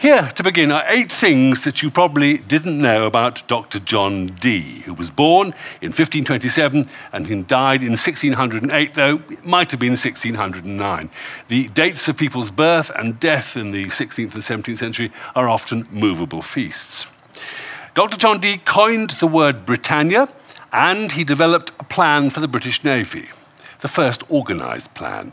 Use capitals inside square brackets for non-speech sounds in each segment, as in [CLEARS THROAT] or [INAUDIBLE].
Here, to begin, are eight things that you probably didn't know about Dr. John Dee, who was born in 1527 and who died in 1608, though it might have been 1609. The dates of people's birth and death in the 16th and 17th century are often movable feasts. Dr. John Dee coined the word Britannia and he developed a plan for the British Navy, the first organised plan.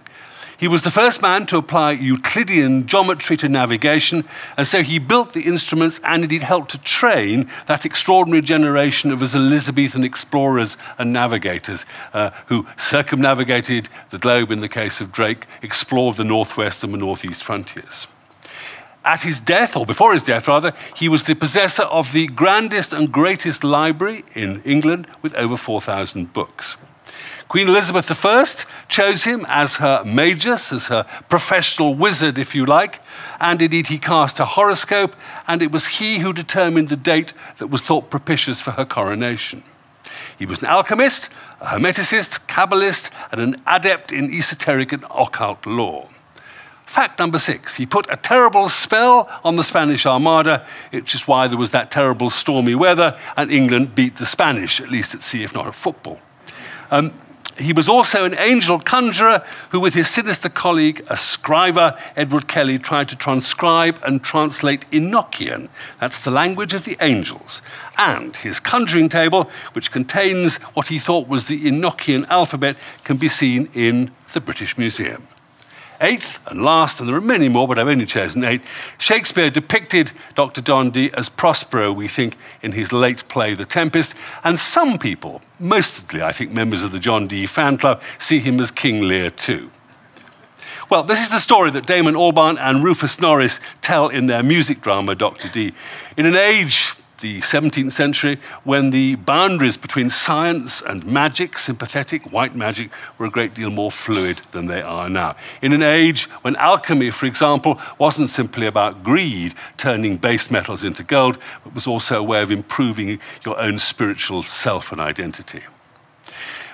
He was the first man to apply Euclidean geometry to navigation, and so he built the instruments and indeed helped to train that extraordinary generation of his Elizabethan explorers and navigators uh, who circumnavigated the globe in the case of Drake, explored the northwest and the northeast frontiers. At his death, or before his death rather, he was the possessor of the grandest and greatest library in England with over 4,000 books. Queen Elizabeth I chose him as her magus, as her professional wizard, if you like, and indeed he cast a horoscope, and it was he who determined the date that was thought propitious for her coronation. He was an alchemist, a hermeticist, a Kabbalist, and an adept in esoteric and occult lore. Fact number six, he put a terrible spell on the Spanish Armada, which is why there was that terrible stormy weather, and England beat the Spanish, at least at sea, if not at football. Um, he was also an angel conjurer who, with his sinister colleague, a scryer, Edward Kelly, tried to transcribe and translate Enochian. That's the language of the angels. And his conjuring table, which contains what he thought was the Enochian alphabet, can be seen in the British Museum. Eighth and last, and there are many more, but I've only chosen eight, Shakespeare depicted Dr. Dee as Prospero, we think, in his late play The Tempest, and some people, mostly I think members of the John Dee fan club, see him as King Lear too. Well, this is the story that Damon Albarn and Rufus Norris tell in their music drama, Dr. Dee. In an age the 17th century when the boundaries between science and magic, sympathetic white magic, were a great deal more fluid than they are now. In an age when alchemy, for example, wasn't simply about greed, turning base metals into gold, but was also a way of improving your own spiritual self and identity.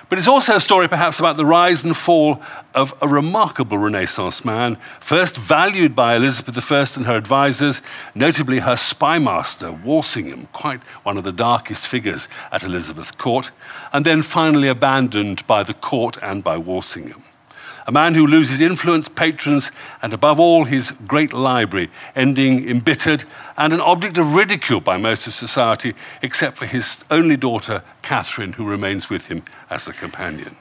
But it's also a story, perhaps, about the rise and fall of a remarkable Renaissance man, first valued by Elizabeth I and her advisors, notably her spymaster, Walsingham, quite one of the darkest figures at Elizabeth's court, and then finally abandoned by the court and by Walsingham a man who loses influence, patrons, and above all, his great library, ending embittered and an object of ridicule by most of society, except for his only daughter, Catherine, who remains with him as a companion.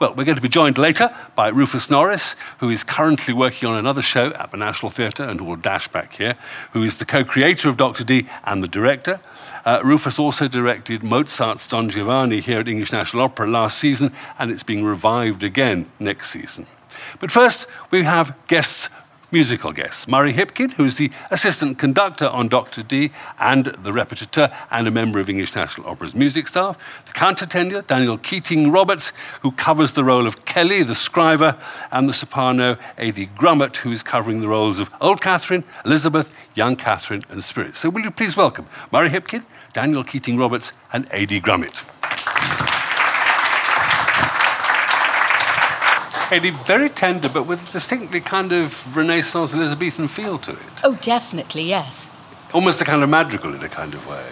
Well, we're going to be joined later by Rufus Norris, who is currently working on another show at the National Theatre and will dash back here, who is the co creator of Dr. Dee and the director. Uh, Rufus also directed Mozart's Don Giovanni here at English National Opera last season, and it's being revived again next season. But first, we have guests musical guests. Murray Hipkin, who's the assistant conductor on Dr. Dee and the repetiteur and a member of English National Opera's music staff. The countertenor, Daniel Keating Roberts, who covers the role of Kelly, the scryer, and the soprano, Adi Grummet, who is covering the roles of Old Catherine, Elizabeth, Young Catherine, and Spirit. So will you please welcome Murray Hipkin, Daniel Keating Roberts, and Adi Grummett. Very tender, but with a distinctly kind of Renaissance Elizabethan feel to it. Oh, definitely, yes. Almost a kind of madrigal in a kind of way.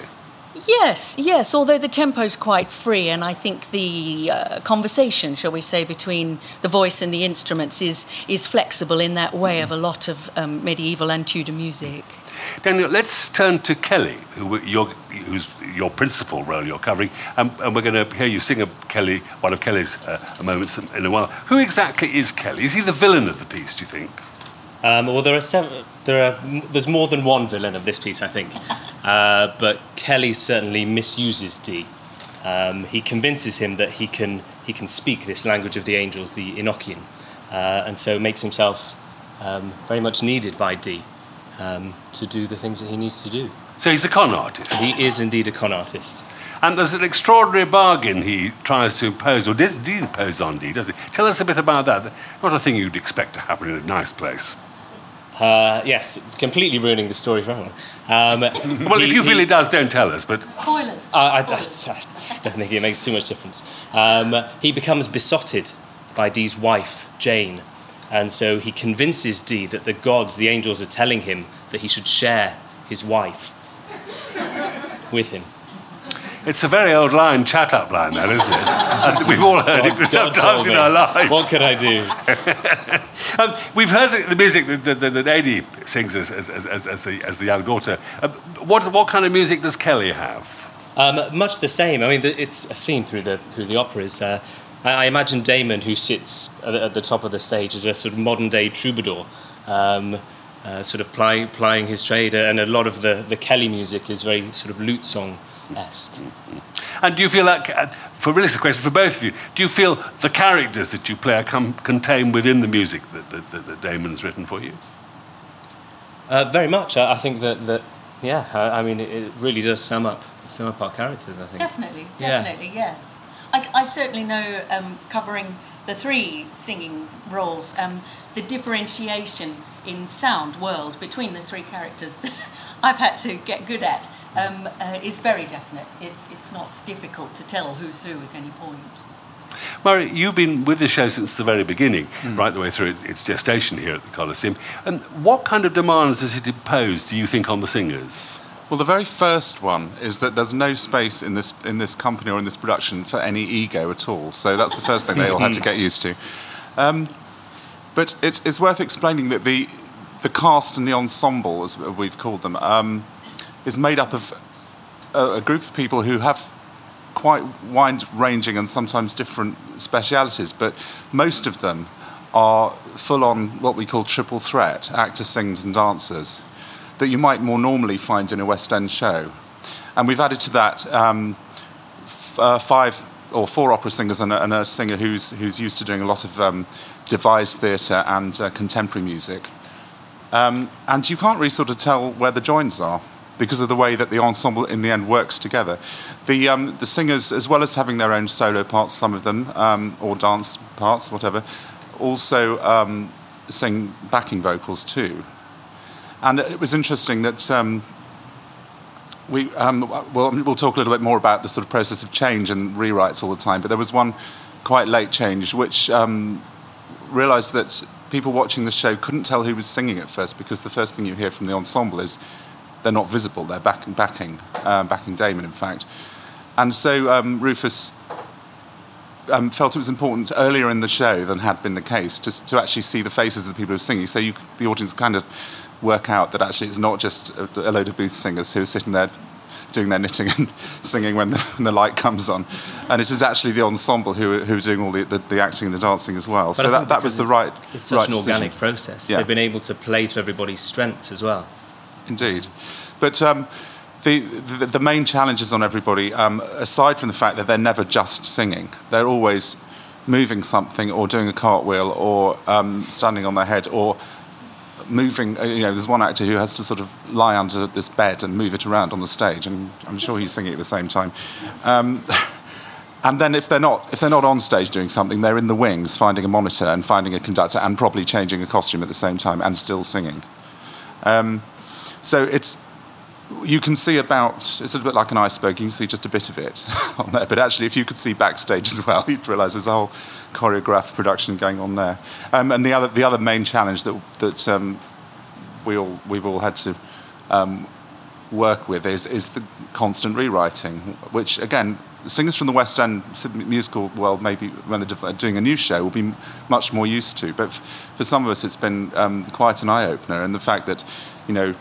Yes, yes, although the tempo's quite free, and I think the uh, conversation, shall we say, between the voice and the instruments is, is flexible in that way of a lot of um, medieval and Tudor music. Daniel, let's turn to Kelly, who your, who's your principal role you're covering, um, and we're going to hear you sing a Kelly, one of Kelly's uh, moments in a while. Who exactly is Kelly? Is he the villain of the piece? Do you think? Um, well, there are seven, there are there's more than one villain of this piece, I think, [LAUGHS] uh, but Kelly certainly misuses Dee. Um, he convinces him that he can he can speak this language of the angels, the Enochian, uh, and so makes himself um, very much needed by Dee um, to do the things that he needs to do. So he's a con artist? He is indeed a con artist. And there's an extraordinary bargain he tries to impose, or does he impose on Dee, does he? Tell us a bit about that. Not a thing you'd expect to happen in a nice place. Uh, yes, completely ruining the story for everyone. Um, [LAUGHS] well, he, if you feel it does, don't tell us. But spoilers. Uh, I, I, I, don't think it makes too much difference. Um, he becomes besotted by Dee's wife, Jane, and so he convinces Dee that the gods, the angels, are telling him that he should share his wife with him. It's a very old line, chat up line, that, isn't it? [LAUGHS] And we've all heard it sometimes in our lives. What could I do? [LAUGHS] Um, we've heard the, music that, that, that Eddie sings as, as, as, as, as, the, as the young daughter. Um, what, what kind of music does Kelly have? Um, much the same. I mean, the, it's a theme through the through the operas. Uh, I, I imagine Damon, who sits at the, at the top of the stage, is a sort of modern day troubadour, um, uh, sort of plying plying his trade. And a lot of the, the Kelly music is very sort of lute song esque. And do you feel like, uh, for really this question for both of you, do you feel the characters that you play are come, contained within the music that, that, that, that Damon's written for you? Uh, very much. I, I think that, that yeah. I, I mean, it, it really does sum up sum up our characters. I think. Definitely, Yeah. definitely, yes. I, I certainly know, um, covering the three singing roles, um, the differentiation in sound world between the three characters [LAUGHS] that I've had to get good at um, uh, is very definite. It's, it's not difficult to tell who's who at any point. Murray, you've been with the show since the very beginning, right the way through its, its gestation here at the Coliseum. And what kind of demands does it impose, do you think, on the singers? Well, the very first one is that there's no space in this in this company or in this production for any ego at all. So that's the first thing they all had to get used to. Um, but it's, it's worth explaining that the the cast and the ensemble, as we've called them, um, is made up of a, a group of people who have quite wide-ranging and sometimes different specialities, but most of them are full-on what we call triple threat: actors, singers, and dancers that you might more normally find in a West End show. And we've added to that um, f- uh, five or four opera singers and a, and a singer who's, who's used to doing a lot of um, devised theatre and uh, contemporary music. Um, and you can't really sort of tell where the joins are because of the way that the ensemble in the end works together. The, um, the singers, as well as having their own solo parts, some of them, um, or dance parts, whatever, also um, sing backing vocals too. And it was interesting that um, we, um, well, we'll talk a little bit more about the sort of process of change and rewrites all the time, but there was one quite late change which um, realised that people watching the show couldn't tell who was singing at first because the first thing you hear from the ensemble is they're not visible, they're back, backing, uh, backing Damon, in fact. And so um, Rufus um, felt it was important earlier in the show than had been the case to, to actually see the faces of the people who are singing. So you, the audience kind of work out that actually it's not just a, a load of booth singers who are sitting there doing their knitting and [LAUGHS] singing when the, when the light comes on. And it is actually the ensemble who, are- who are doing all the, the, the acting and the dancing as well. But so that, that was the right It's such right an decision. organic process. Yeah. They've been able to play to everybody's strengths as well. Indeed. But um, the, the, the main challenges on everybody, um, aside from the fact that they're never just singing, they're always moving something or doing a cartwheel or um, standing on their head or moving. uh, You know, there's one actor who has to sort of lie under this bed and move it around on the stage, and I'm sure he's singing at the same time. Um, [LAUGHS] and then if they're not if they're not on stage doing something, they're in the wings finding a monitor and finding a conductor and probably changing a costume at the same time and still singing. Um, so it's you can see about it's a bit like an iceberg. You can see just a bit of it [LAUGHS] on there, but actually, if you could see backstage as well, [LAUGHS] you'd realise there's a whole choreographed production going on there. Um, and the other the other main challenge that that um, we all we've all had to um, work with is is the constant rewriting, which again. Singers from the West End musical world, maybe when they're doing a new show, will be much more used to. But for some of us, it's been um, quite an eye opener. And the fact that, you know,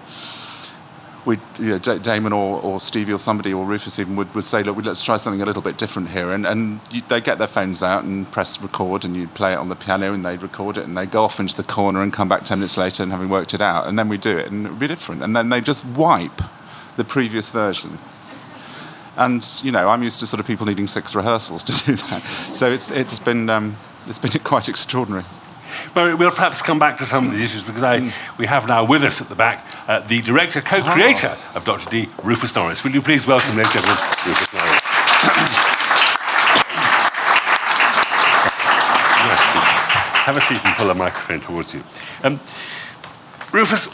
we, you know, Da- Damon or, or Stevie or somebody or Rufus even would, would say, look, let's try something a little bit different here. And, and you, they get their phones out and press record and you play it on the piano and they record it and they go off into the corner and come back 10 minutes later and having worked it out. And then we do it and it would be different. And then they just wipe the previous version. And, you know, I'm used to sort of people needing six rehearsals to [LAUGHS] do that. So it's, it's, been, um, it's been [LAUGHS] quite extraordinary. Well, we'll perhaps come back to some of these issues because I, we have now with us at the back uh, the director, co-creator of Dr. Dee, Rufus Norris. Will you please welcome, ladies and gentlemen, Rufus Norris? [COUGHS] Have a seat and pull a microphone towards you. Um, Rufus,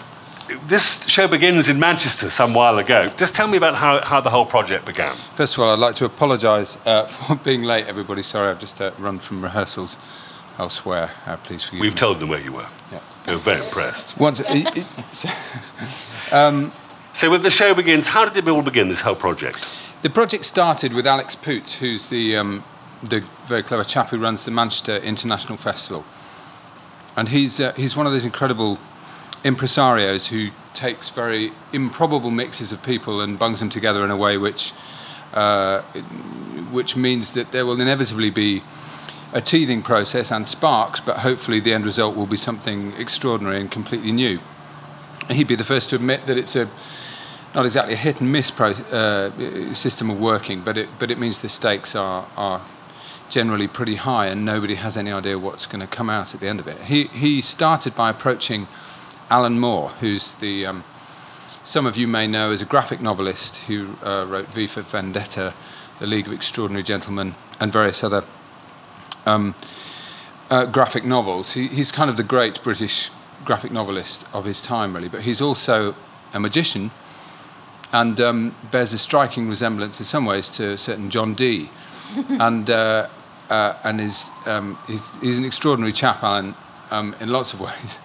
this show begins in Manchester some while ago. Just tell me about how, how the whole project began. First of all, I'd like to apologise uh, [LAUGHS] for being late, everybody. Sorry, I've just uh, run from rehearsals. Elsewhere. Uh, please forgive We've me. told them where you were. Yeah. They were very impressed. Once, it, so- [LAUGHS] So, when the show begins, how did it all begin, this whole project? the project started with Alex Poots, who's the, um, the very clever chap who runs the Manchester International Festival. And he's, uh, he's one of those incredible impresarios who takes very improbable mixes of people and bungs them together in a way which, uh, which means that there will inevitably be a teething process and sparks, but hopefully the end result will be something extraordinary and completely new. He'd be the first to admit that it's a not exactly a hit and miss pro, uh, system of working, but it but it means the stakes are are generally pretty high, and nobody has any idea what's going to come out at the end of it. He he started by approaching Alan Moore, who's the um, some of you may know as a graphic novelist who uh, wrote V for Vendetta, The League of Extraordinary Gentlemen, and various other um, uh, graphic novels. He, he's kind of the great British graphic novelist of his time, really. But he's also a magician and um, bears a striking resemblance in some ways to a certain John Dee. [LAUGHS] and uh, uh, and is, um, he's, he's an extraordinary chap, Alan, um, in lots of [LAUGHS] ways.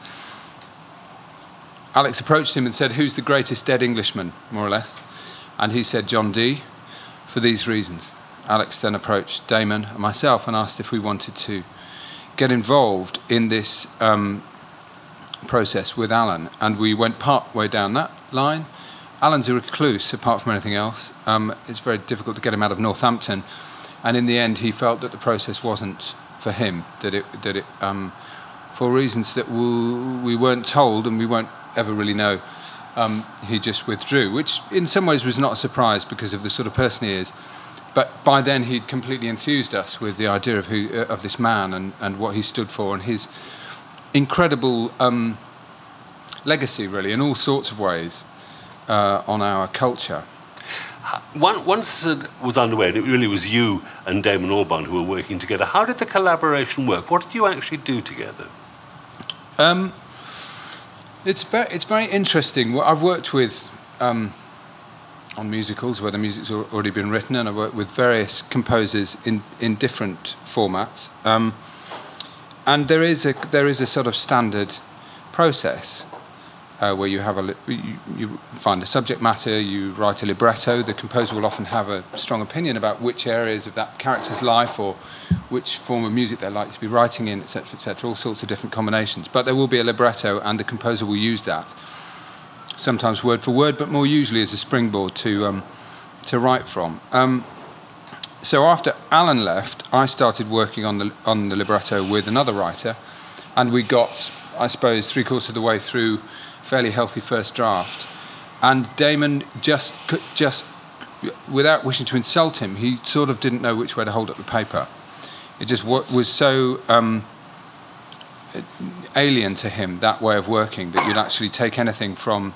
Alex approached him and said, Who's the greatest dead Englishman, more or less? And he said, John Dee, for these reasons. Alex then approached Damon and myself and asked if we wanted to get involved in this um, process with Alan. And we went part way down that line. Alan's a recluse, apart from anything else. Um, it's very difficult to get him out of Northampton. And in the end, he felt that the process wasn't for him, that it, that it um, for reasons that we, we weren't told and we won't ever really know, um, he just withdrew, which in some ways was not a surprise because of the sort of person he is. But by then, he'd completely enthused us with the idea of, who, uh, of this man and, and what he stood for and his incredible um, legacy, really, in all sorts of ways uh, on our culture. One, once it was underway, and it really was you and Damon Albarn who were working together, how did the collaboration work? What did you actually do together? Um, it's very, it's very interesting. I've worked with um, on musicals where the music's already been written, and I work with various composers in, in different formats. Um, and there is a there is a sort of standard process uh, where you have a you, you find a subject matter, you write a libretto. The composer will often have a strong opinion about which areas of that character's life or which form of music they're likely to be writing in, etc., etc. All sorts of different combinations. But there will be a libretto, and the composer will use that sometimes word for word, but more usually as a springboard to um, to write from. Um, so after Alan left, I started working on the on the libretto with another writer, and we got, I suppose, three quarters of the way through, fairly healthy first draft, and Damon just just without wishing to insult him, he sort of didn't know which way to hold up the paper. It just was so. Um, alien to him that way of working that you'd actually take anything from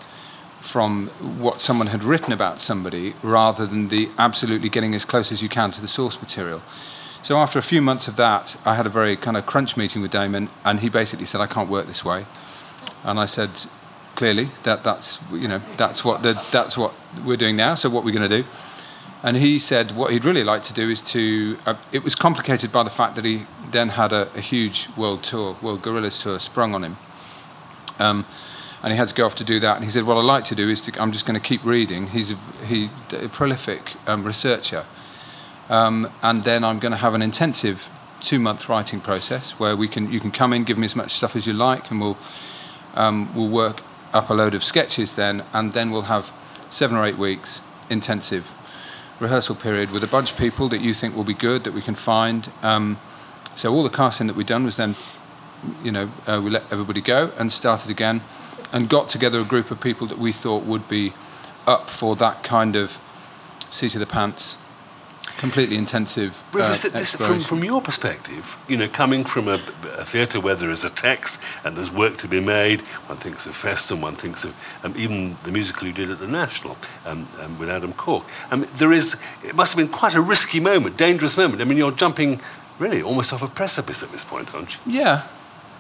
from what someone had written about somebody rather than the absolutely getting as close as you can to the source material. So after a few months of that, I had a very kind of crunch meeting with Damon, and he basically said, "I can't work this way," and I said, "Clearly, that that's you know that's what the, that's what we're doing now. So what we're going to do." And he said what he'd really like to do is to. Uh, it was complicated by the fact that he then had a, a huge world tour, world Gorillaz tour, sprung on him. Um, and he had to go off to do that. And he said, "What I'd like to do is to, I'm just going to keep reading." He's a, he, a prolific um, researcher, um, and then I'm going to have an intensive two-month writing process where we can you can come in, give me as much stuff as you like, and we'll um, we'll work up a load of sketches then, and then we'll have seven or eight weeks intensive rehearsal period with a bunch of people that you think will be good that we can find. Um, so all the casting that we'd done was then, you know, uh, we let everybody go and started again, and got together a group of people that we thought would be up for that kind of seat of the pants, completely intensive uh, this, from, from your perspective, you know, coming from a, a theatre where there is a text and there's work to be made, one thinks of Festen, one thinks of um, even the musical you did at the National um, um, with Adam Cork. Um, there is, it must have been quite a risky moment, dangerous moment. I mean, you're jumping really almost off a precipice at this point, aren't you? Yeah,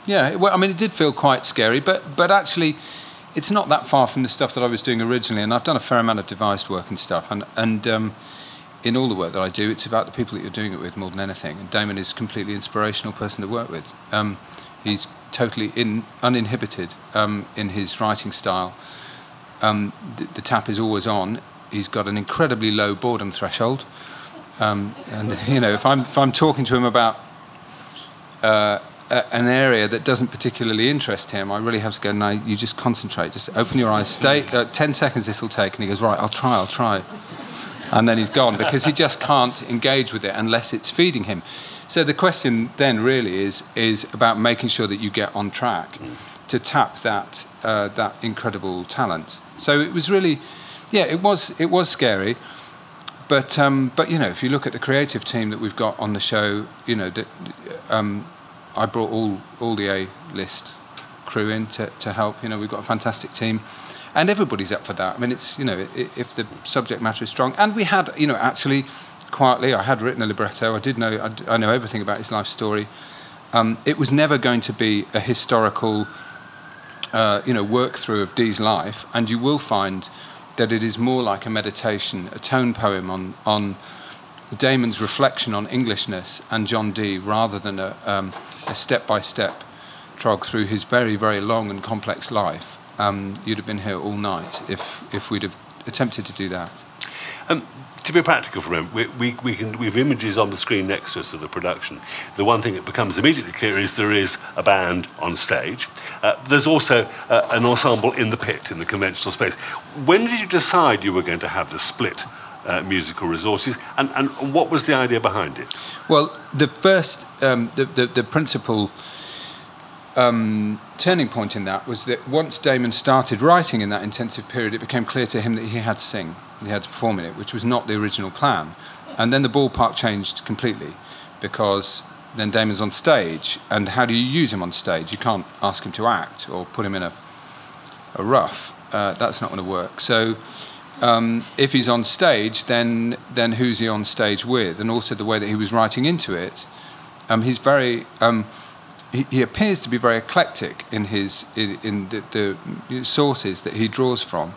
yeah. Well, I mean, it did feel quite scary, but but actually, it's not that far from the stuff that I was doing originally, and I've done a fair amount of devised work and stuff, and and um, in all the work that I do, it's about the people that you're doing it with more than anything. And Damon is a completely inspirational person to work with. Um, he's totally in, uninhibited um, in his writing style. Um, the, the, tap is always on. He's got an incredibly low boredom threshold. Um, and [LAUGHS] you know, if I'm if I'm talking to him about uh, a, an area that doesn't particularly interest him, I really have to go. No, you just concentrate. Just open your eyes. Stay. Uh, Ten seconds. This will take. And he goes, right. I'll try. I'll try. And then he's gone because he just can't engage with it unless it's feeding him. So the question then really is is about making sure that you get on track mm. to tap that uh, that incredible talent. So it was really, yeah, it was it was scary. But um, but you know, if you look at the creative team that we've got on the show, you know, that, um, I brought all all the A list crew in to, to help. You know, we've got a fantastic team, and everybody's up for that. I mean, it's you know, if the subject matter is strong, and we had you know actually quietly, I had written a libretto. I did know I, know everything about his life story. Um, it was never going to be a historical, uh, you know, work through of Dee's life, and you will find that it is more like a meditation, a tone poem on, on Damon's reflection on Englishness and John Dee rather than a, um, a step-by-step trog through his very, very long and complex life. Um, you'd have been here all night if, if we'd have attempted to do that. Um, to be practical for a moment, we, we, we, can, we have images on the screen next to us of the production. The one thing that becomes immediately clear is there is a band on stage. Uh, there's also uh, an ensemble in the pit, in the conventional space. When did you decide you were going to have the split uh, musical resources, and, and what was the idea behind it? Well, the first, um, the, the, the, principal um, turning point in that was that once Damon started writing in that intensive period, it became clear to him that he had to sing he had to perform in it, which was not the original plan. And then the ballpark changed completely because then Damon's on stage, and how do you use him on stage? You can't ask him to act or put him in a, a ruff. Uh, that's not going to work. So um, if he's on stage, then then who's he on stage with? And also the way that he was writing into it, um, he's very. Um, he, he, appears to be very eclectic in his in, in the, the sources that he draws from.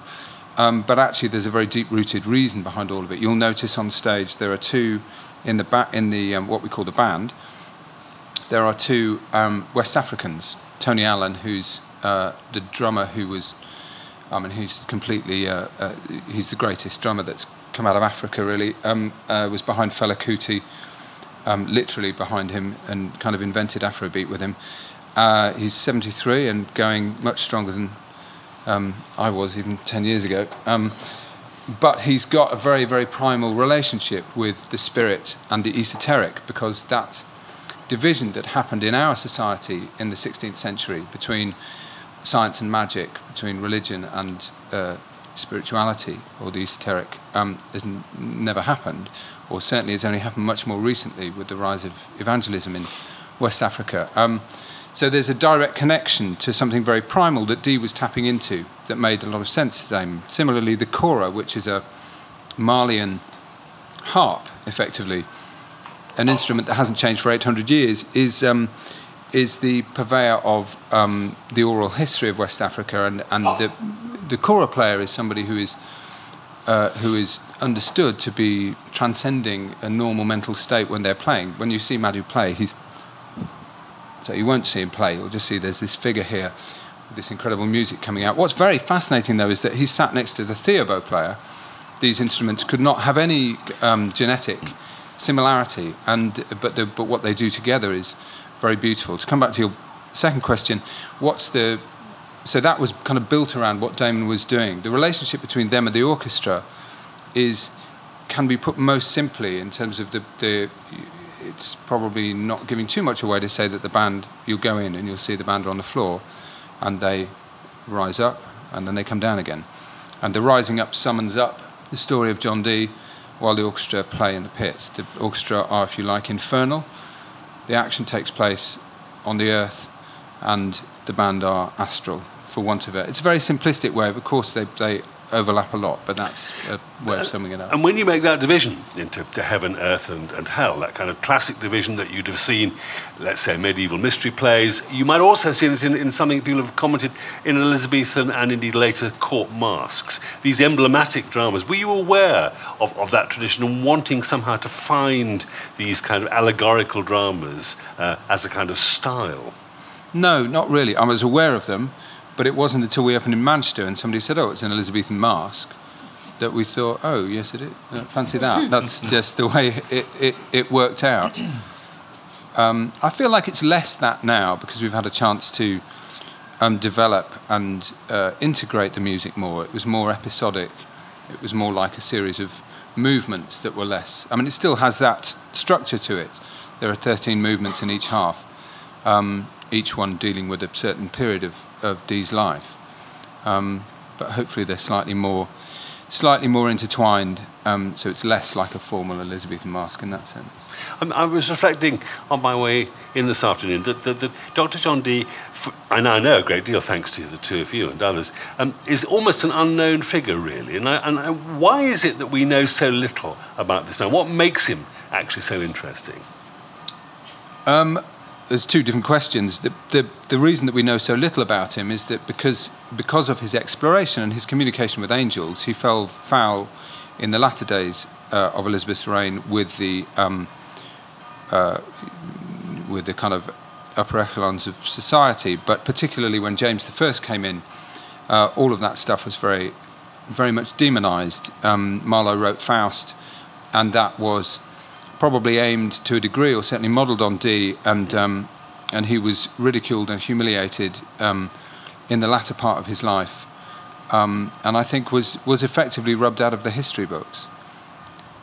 Um, but actually, there's a very deep-rooted reason behind all of it. You'll notice on stage there are two in the ba- in the um, what we call the band. There are two um, West Africans. Tony Allen, who's uh, the drummer who was, I mean, he's completely uh, uh, he's the greatest drummer that's come out of Africa. Really, um, uh, was behind Fela Kuti, um, literally behind him, and kind of invented Afrobeat with him. Uh, he's 73 and going much stronger than um, I was even 10 years ago. Um, but he's got a very, very primal relationship with the spirit and the esoteric because that division that happened in our society in the 16th century between science and magic, between religion and uh, spirituality or the esoteric, um, has n- never happened, or certainly has only happened much more recently with the rise of evangelism in West Africa. Um, so there's a direct connection to something very primal that Dee was tapping into that made a lot of sense to him. Similarly, the kora, which is a Malian harp, effectively, an instrument that hasn't changed for 800 years, is, um, is the purveyor of um, the oral history of West Africa. And, and the, the kora player is somebody who is, uh, who is understood to be transcending a normal mental state when they're playing. When you see Madhu play, he's so you won't see him play. You'll just see there's this figure here this incredible music coming out. What's very fascinating, though, is that he's sat next to the theorbo player. These instruments could not have any um, genetic similarity, and but the, but what they do together is very beautiful. To come back to your second question, what's the so that was kind of built around what Damon was doing. The relationship between them and the orchestra is can be put most simply in terms of the, the it's probably not giving too much away to say that the band, you'll go in and you'll see the band on the floor and they rise up and then they come down again. And the rising up summons up the story of John Dee while the orchestra play in the pit. The orchestra are, if you like, infernal. The action takes place on the earth and the band are astral, for want of it. It's a very simplistic way, of course, they, they overlap a lot, but that's a way of summing it up. And when you make that division into to heaven, earth, and, and hell, that kind of classic division that you'd have seen, let's say, medieval mystery plays, you might also have seen it in, in something people have commented in Elizabethan and indeed later court masques. These emblematic dramas. Were you aware of, of that tradition and wanting somehow to find these kind of allegorical dramas uh, as a kind of style? No, not really. I was aware of them, but it wasn't until we opened in Manchester and somebody said, "Oh, it's an Elizabethan masque," that we thought, "Oh, yes, it is. Uh, fancy that." That's just the way it, it, it worked out. Um, I feel like it's less that now because we've had a chance to um, develop and uh, integrate the music more. It was more episodic. It was more like a series of movements that were less. I mean, it still has that structure to it. There are 13 movements in each half. Um, each one dealing with a certain period of, of Dee's life. Um, but hopefully they're slightly more, slightly more intertwined, um, so it's less like a formal Elizabethan masque in that sense. I was reflecting on my way in this afternoon that, that, that Dr. John Dee, and I know a great deal thanks to the two of you and others, um, is almost an unknown figure, really. And, I, and I, why is it that we know so little about this man? What makes him actually so interesting? Um, there's two different questions. The, the, the, reason that we know so little about him is that because, because of his exploration and his communication with angels, he fell foul in the latter days uh, of Elizabeth's reign with the, um, uh, with the kind of upper echelons of society. But particularly when James I came in, uh, all of that stuff was very, very much demonized. Um, Marlowe wrote Faust, and that was probably aimed to a degree, or certainly modelled on Dee, and um, and he was ridiculed and humiliated um, in the latter part of his life, um, and I think was was effectively rubbed out of the history books,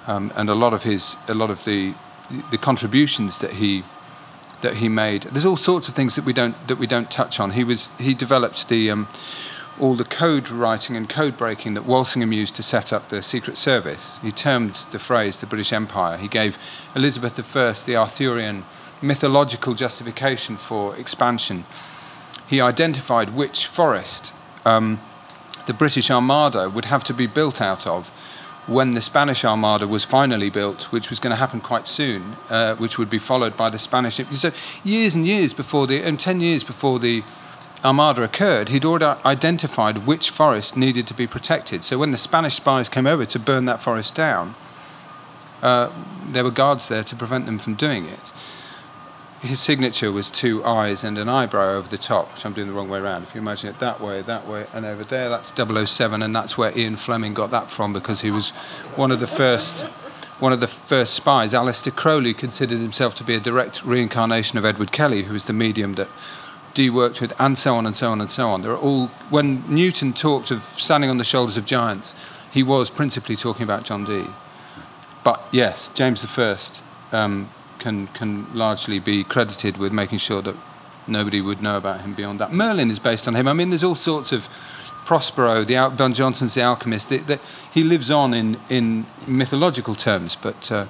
um, and a lot of his a lot of the the contributions that he that he made. There's all sorts of things that we don't that we don't touch on. He was he developed the um, all the code writing and code breaking that Walsingham used to set up the Secret Service. He termed the phrase the British Empire. He gave Elizabeth I the Arthurian mythological justification for expansion. He identified which forest um, the British Armada would have to be built out of when the Spanish Armada was finally built, which was going to happen quite soon, uh, which would be followed by the Spanish. So years and years before the, and ten years before the Armada occurred, he'd already identified which forest needed to be protected. So when the Spanish spies came over to burn that forest down, uh, there were guards there to prevent them from doing it. His signature was two eyes and an eyebrow over the top, which I'm doing the wrong way around. If you imagine it that way, that way, and over there, that's 007, and that's where Ian Fleming got that from because he was one of the first one of the first spies. Aleister Crowley considered himself to be a direct reincarnation of Edward Kelly, who was the medium that Dee worked with, and so on and so on and so on. There are all when Newton talked of standing on the shoulders of giants, he was principally talking about John Dee. But yes, James I um, can can largely be credited with making sure that nobody would know about him beyond that. Merlin is based on him. I mean, there's all sorts of Prospero, the Al- Ben Jonson's The Alchemist. The, the, he lives on in in mythological terms, but. Uh,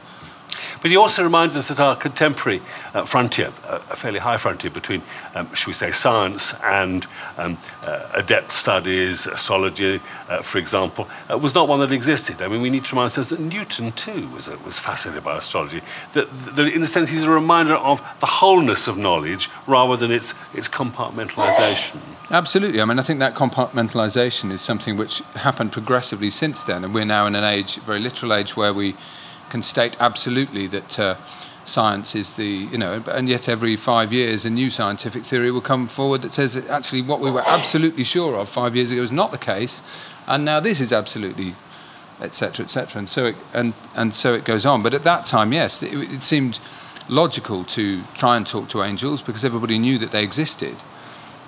but he also reminds us that our contemporary uh, frontier, uh, a fairly high frontier between, um, should we say, science and um, uh, adept studies, astrology, uh, for example, uh, was not one that existed. I mean, we need to remind ourselves that Newton, too, was, was fascinated by astrology. That, that, in a sense, he's a reminder of the wholeness of knowledge rather than its, its compartmentalization. Absolutely. I mean, I think that compartmentalization is something which happened progressively since then, and we're now in an age, very literal age, where we can state absolutely that uh, science is the, you know, and yet every five years a new scientific theory will come forward that says that actually what we were absolutely sure of five years ago is not the case, and now this is absolutely, etc., etc., and so it, and and so it goes on. But at that time, yes, it, it seemed logical to try and talk to angels because everybody knew that they existed,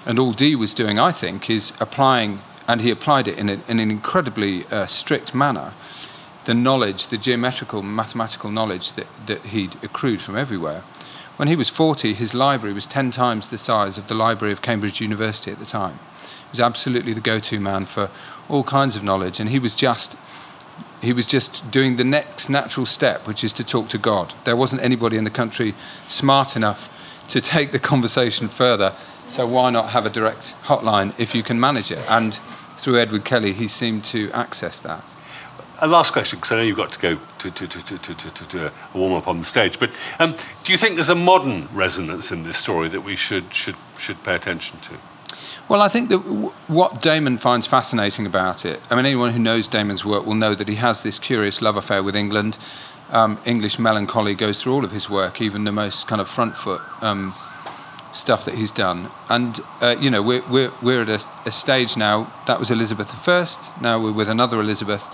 and all Dee was doing, I think, is applying, and he applied it in, a, in an incredibly uh, strict manner the knowledge, the geometrical, mathematical knowledge that, that he'd accrued from everywhere. When he was 40, his library was 10 times the size of the library of Cambridge University at the time. He was absolutely the go to man for all kinds of knowledge, and he was just. He was just doing the next natural step, which is to talk to God. There wasn't anybody in the country smart enough to take the conversation further, so why not have a direct hotline if you can manage it? And through Edward Kelly, he seemed to access that. A last question, because I know you've got to go to, to, to, to, to, to, to a warm up on the stage. But um, do you think there's a modern resonance in this story that we should, should, should pay attention to? Well, I think that w- what Damon finds fascinating about it, I mean, anyone who knows Damon's work will know that he has this curious love affair with England. Um, English melancholy goes through all of his work, even the most kind of front foot um, stuff that he's done. And, uh, you know, we're, we're, we're at a, a, stage now, that was Elizabeth I, now we're with another Elizabeth,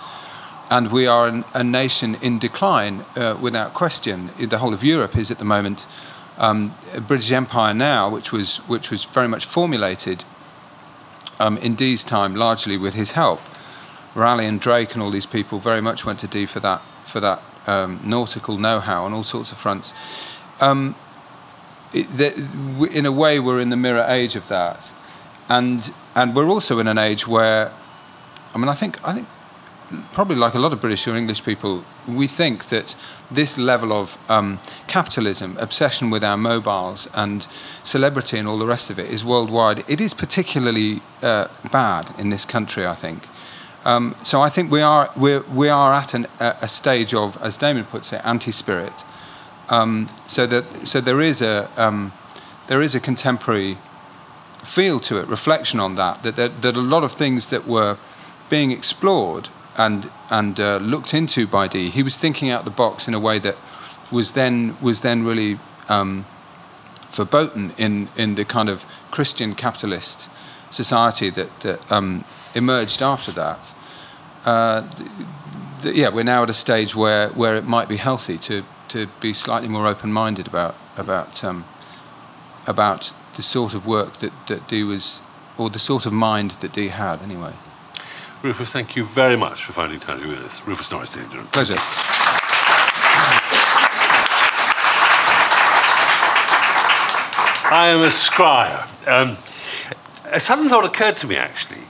and we are an, a nation in decline uh, without question. The whole of Europe is at the moment. Um, British Empire now, which was, which was very much formulated um, in Dee's time, largely with his help. Raleigh and Drake and all these people very much went to Dee for that for that um, nautical know-how on all sorts of fronts. Um, it, the, in a way, we're in the mirror age of that, and and we're also in an age where, I mean, I think I think probably like a lot of British or English people, we think that this level of um, capitalism, obsession with our mobiles, and celebrity and all the rest of it is worldwide. It is particularly uh, bad in this country, I think. Um, so I think we are we're, we are at an, a, stage of, as Damon puts it, anti-spirit. Um, so that so there is a um, there is a contemporary feel to it, reflection on that, that, that that a lot of things that were being explored and and uh, looked into by Dee. He was thinking out the box in a way that was then was then really um, verboten in in the kind of Christian capitalist society that that um, emerged after that. Uh, th- th- yeah, we're now at a stage where, where it might be healthy to, to be slightly more open-minded about about um, about the sort of work that, that Dee was, or the sort of mind that Dee had, anyway. Rufus, thank you very much for finding time to be with us. Rufus Norris, Danger. Pleasure. I am a scryer. Um, a sudden thought occurred to me, actually,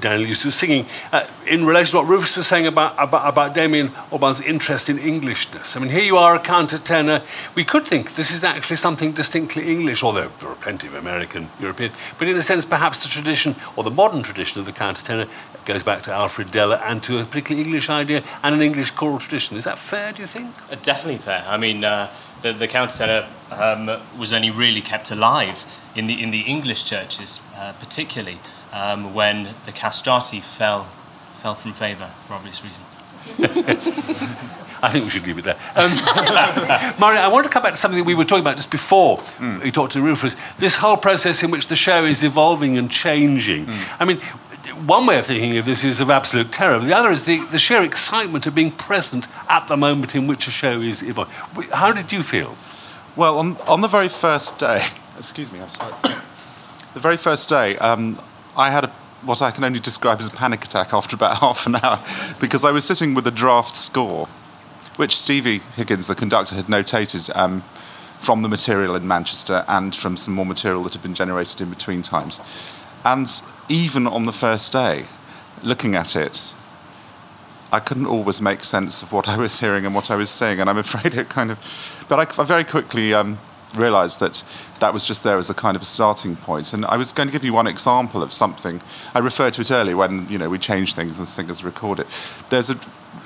Daniel used to singing uh, in relation to what Rufus was saying about, about, about Damon Albarn's interest in Englishness. I mean, here you are, a countertenor. We could think this is actually something distinctly English, although there are plenty of American, European. But in a sense, perhaps the tradition, or the modern tradition of the countertenor, goes back to Alfred Deller and to a particularly English idea and an English choral tradition. Is that fair, do you think? Uh, definitely fair. I mean, uh, the, the countertenor um, was only really kept alive in the, in the English churches, uh, particularly um, when the castrati fell, fell from favour for obvious reasons. [LAUGHS] I think we should leave it there. Um, [LAUGHS] Murray, I want to come back to something that we were talking about just before mm. we talked to Rufus. This whole process in which the show is evolving and changing. Mm. I mean, one way of thinking of this is of absolute terror. The other is the, the sheer excitement of being present at the moment in which a show is evolving. How did you feel? Well, on, on the very first day, [COUGHS] excuse me, I'm sorry. [COUGHS] The very first day, um, I had a, what I can only describe as a panic attack after about [LAUGHS] half an hour because I was sitting with a draft score, which Stevie Higgins, the conductor, had notated um, from the material in Manchester and from some more material that had been generated in between times. And even on the first day, looking at it, I couldn't always make sense of what I was hearing and what I was saying, and I'm afraid it kind of. But I, I very quickly um, realised that that was just there as a kind of a starting point. And I was going to give you one example of something. I referred to it earlier when you know we change things and singers record it. There's a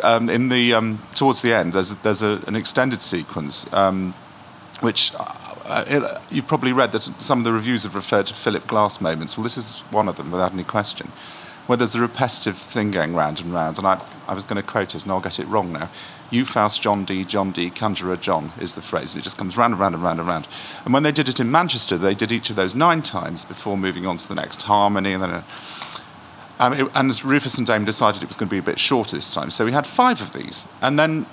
um, in the um, towards the end. There's a, there's a, an extended sequence um, which. Uh, it, you've probably read that some of the reviews have referred to Philip Glass moments. Well, this is one of them, without any question where there's a repetitive thing going round and round. And I, I was going to quote it, and I'll get it wrong now. You Faust John Dee, John Dee, Conjurer John is the phrase, and it just comes round and round and round and round. And when they did it in Manchester, they did each of those nine times before moving on to the next harmony, and then. A, um, it, and Rufus and Dame decided it was going to be a bit shorter this time, so we had five of these. And then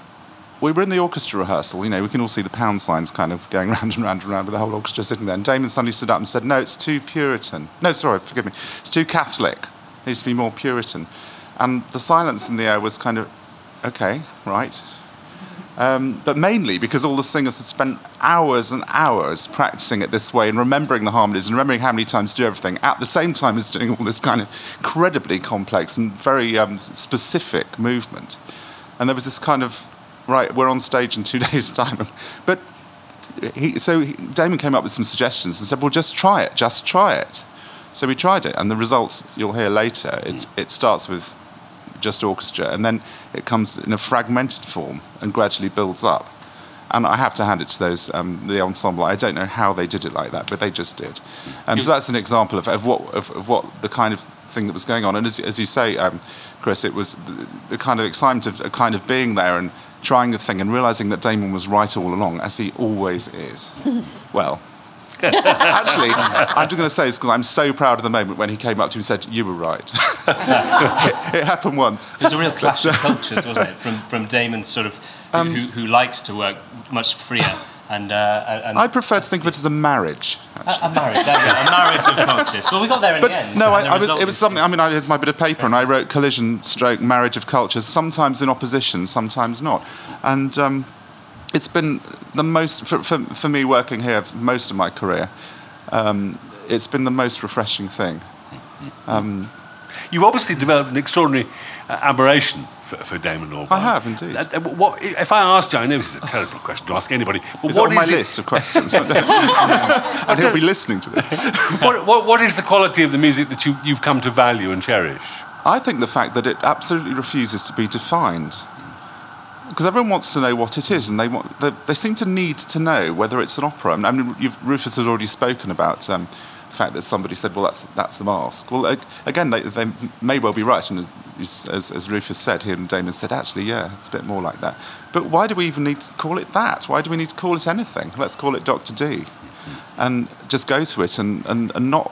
we were in the orchestra rehearsal, you know, we can all see the pound signs kind of going [LAUGHS] round and round and round with the whole orchestra sitting there. And Damon suddenly stood up and said, No, it's too Puritan. No, sorry, forgive me. It's too Catholic needs to be more Puritan. And the silence in the air was kind of, okay, right. Um, but mainly because all the singers had spent hours and hours practicing it this way and remembering the harmonies and remembering how many times to do everything at the same time as doing all this kind of incredibly complex and very um, specific movement. And there was this kind of, right, we're on stage in two [LAUGHS] days' time. But he, so he, Damon came up with some suggestions and said, well, just try it, just try it. So we tried it, and the results you'll hear later. It's, it starts with just orchestra, and then it comes in a fragmented form and gradually builds up. And I have to hand it to those um, the ensemble. I don't know how they did it like that, but they just did. Um, so that's an example of, of what of, of what the kind of thing that was going on. And as, as you say, um, Chris, it was the, the kind of excitement of, of kind of being there and trying the thing and realizing that Damon was right all along, as he always is. [LAUGHS] well, [LAUGHS] Actually, I'm just going to say this because I'm so proud of the moment when he came up to me and said, You were right. it, [LAUGHS] it, happened once. It was a real clash of cultures, wasn't it? From, from Damon, sort of, um, who, who likes to work much freer. And, uh, and I prefer to think of it as a marriage. A, a, marriage, a marriage of cultures. Well, we got there in but the end. No, I, I was, it was something. I mean, I, here's my bit of paper, and I wrote collision stroke marriage of cultures. Sometimes in opposition, sometimes not. And um, it's been the most for, for, for, me working here most of my career. Um, it's been the most refreshing thing. Um, You've obviously developed an extraordinary uh, admiration for, for Damon Albarn. I have indeed. Uh, uh, what, if I asked you, I know this is a terrible question to ask anybody, but is what on is my it? list of questions? [LAUGHS] and he'll be listening to this. [LAUGHS] what, what, what is the quality of the music that you, you've come to value and cherish? I think the fact that it absolutely refuses to be defined because everyone wants to know what it is, and they want they, they, seem to need to know whether it's an opera. I mean, Rufus has already spoken about um, the fact that somebody said, "Well, that's that's the masque." Well, again, they, they may well be right, and as, as, Rufus said, he and Damon said, "Actually, yeah, it's a bit more like that." But why do we even need to call it that? Why do we need to call it anything? Let's call it Doctor Dee, and just go to it and, and, and not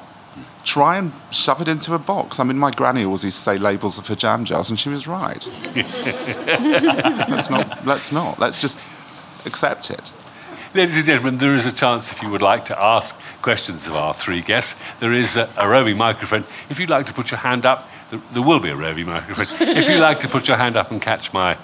try and shove it into a box. I mean, my granny always used to say labels are for jam jars, and she was right. [LAUGHS] let's not. Let's not. Let's just accept it. Ladies and gentlemen, there is a chance if you would like to ask questions of our three guests. There is a, a roving microphone. If you'd like to put your hand up, there, there will be a roving microphone. if you'd like to put your hand up and catch my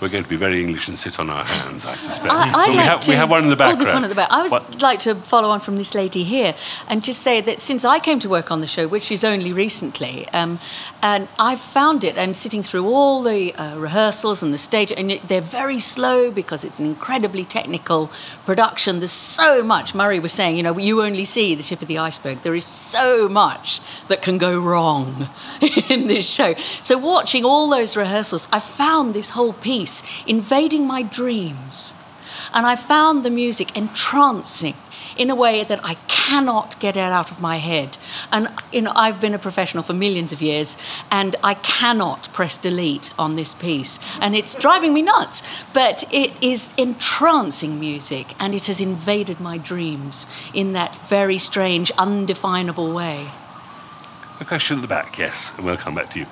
We're going to be very English and sit on our hands, I suspect. I, would we, like have, to, we have one in the back. Oh, there's one at the back. I would like to follow on from this lady here and just say that since I came to work on the show, which is only recently, um, and I've found it, and sitting through all the uh, rehearsals and the stage, and they're very slow because it's an incredibly technical production. There's so much. Murray was saying, you know, you only see the tip of the iceberg. There is so much that can go wrong [LAUGHS] in this show. So watching all those rehearsals, I found this whole piece invading my dreams. And I found the music entrancing in a way that I cannot get it out of my head. And you know, I've been a professional for millions of years, and I cannot press delete on this piece, and it's driving me nuts. But it is entrancing music, and it has invaded my dreams in that very strange, undefinable way. A question at the back, yes, and we'll come back to you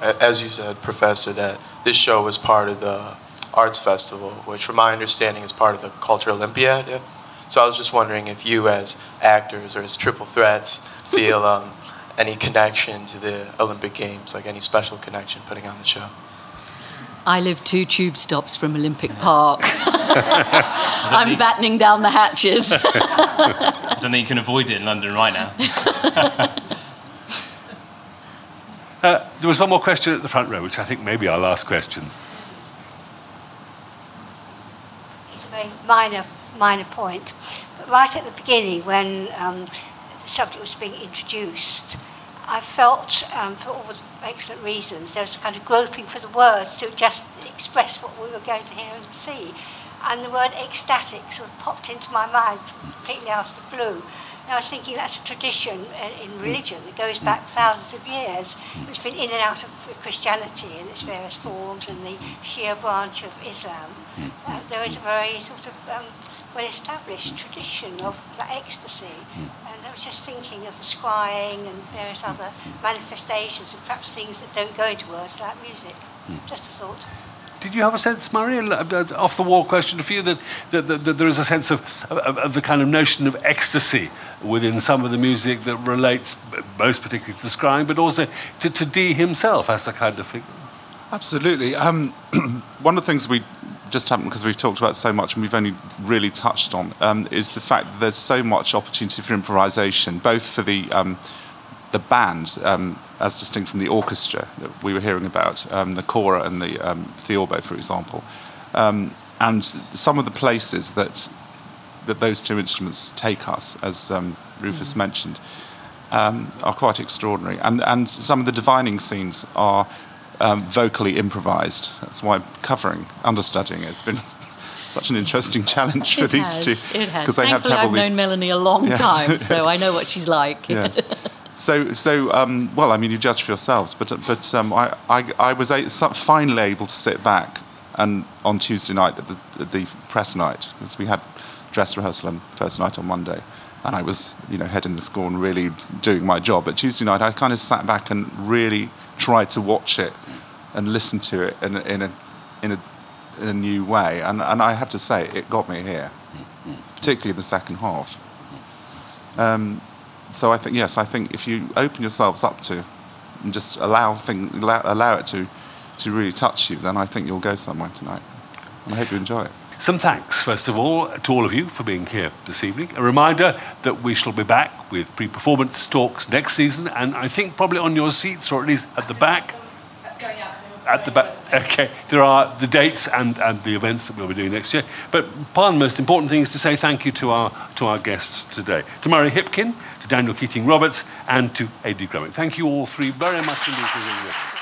as you said, Professor, that this show was part of the Arts Festival, which, from my understanding, is part of the Culture Olympiad. So I was just wondering if you, as actors or as triple threats, [LAUGHS] feel um, any connection to the Olympic Games, like any special connection putting on the show. I live two tube stops from Olympic Park. [LAUGHS] [LAUGHS] I'm battening down the hatches. I don't think you can avoid it in London right now. Uh, there was one more question at the front row, which I think may be our last question. It's a very minor, minor point. But right at the beginning, when um, the subject was being introduced, I felt, um, for all the excellent reasons, there was a kind of groping for the words to just express what we were going to hear and see. And the word ecstatic sort of popped into my mind completely out of the blue. I was thinking that's a tradition uh, in religion that goes back thousands of years. It's been in and out of Christianity in its various forms and the Shia branch of Islam. Uh, there is a very sort of um, well-established tradition of the ecstasy. And I was just thinking of the scrying and various other manifestations and perhaps things that don't go into words like music. Just a thought. Did you have a sense, Murray, off the wall question for you, that, that, that, that there is a sense of, of, of, the kind of notion of ecstasy within some of the music that relates most particularly to the scrying, but also to, to Dee himself as a kind of figure? Absolutely. Um, [CLEARS THROAT] one of the things we just haven't, because we've talked about so much and we've only really touched on, um, is the fact that there's so much opportunity for improvisation, both for the um, the band, um, as distinct from the orchestra that we were hearing about, um, the kora and the um, Theorbo, for example, um, and some of the places that that those two instruments take us, as um, Rufus mentioned, um, are quite extraordinary. And, and some of the divining scenes are um, vocally improvised. That's why covering, understudying it. It's been [LAUGHS] such an interesting challenge for It these has, two. It has. Because they have to Thankfully, I've these. known Melanie a long [LAUGHS] Yes, time, so. I know what she's like. Yes. [LAUGHS] So, so um, well, I mean, you judge for yourselves, but but um, I, I, I was a, finally able to sit back and on Tuesday night at the, at the press night because we had dress rehearsal and first night on Monday, and I was you know heading the score and really doing my job. But Tuesday night, I kind of sat back and really tried to watch it and listen to it in a, in a in a in a new way, and and I have to say, it got me here, particularly in the second half. Um, so I think yes, I think if you open yourselves up to and just allow thing allow, allow it to to really touch you, then I think you'll go somewhere tonight. And I hope you enjoy it. Some thanks, first of all, to all of you for being here this evening. A reminder that we shall be back with pre performance talks next season, and I think probably on your seats, or at least at the back. At the back, okay. There are the dates and, and the events that we'll be doing next year. But part of the most important thing is to say thank you to our, to our guests today to Murray Hipkin, Daniel Keating Roberts, and to Adi Grummick. Thank you all three very much indeed for being with us.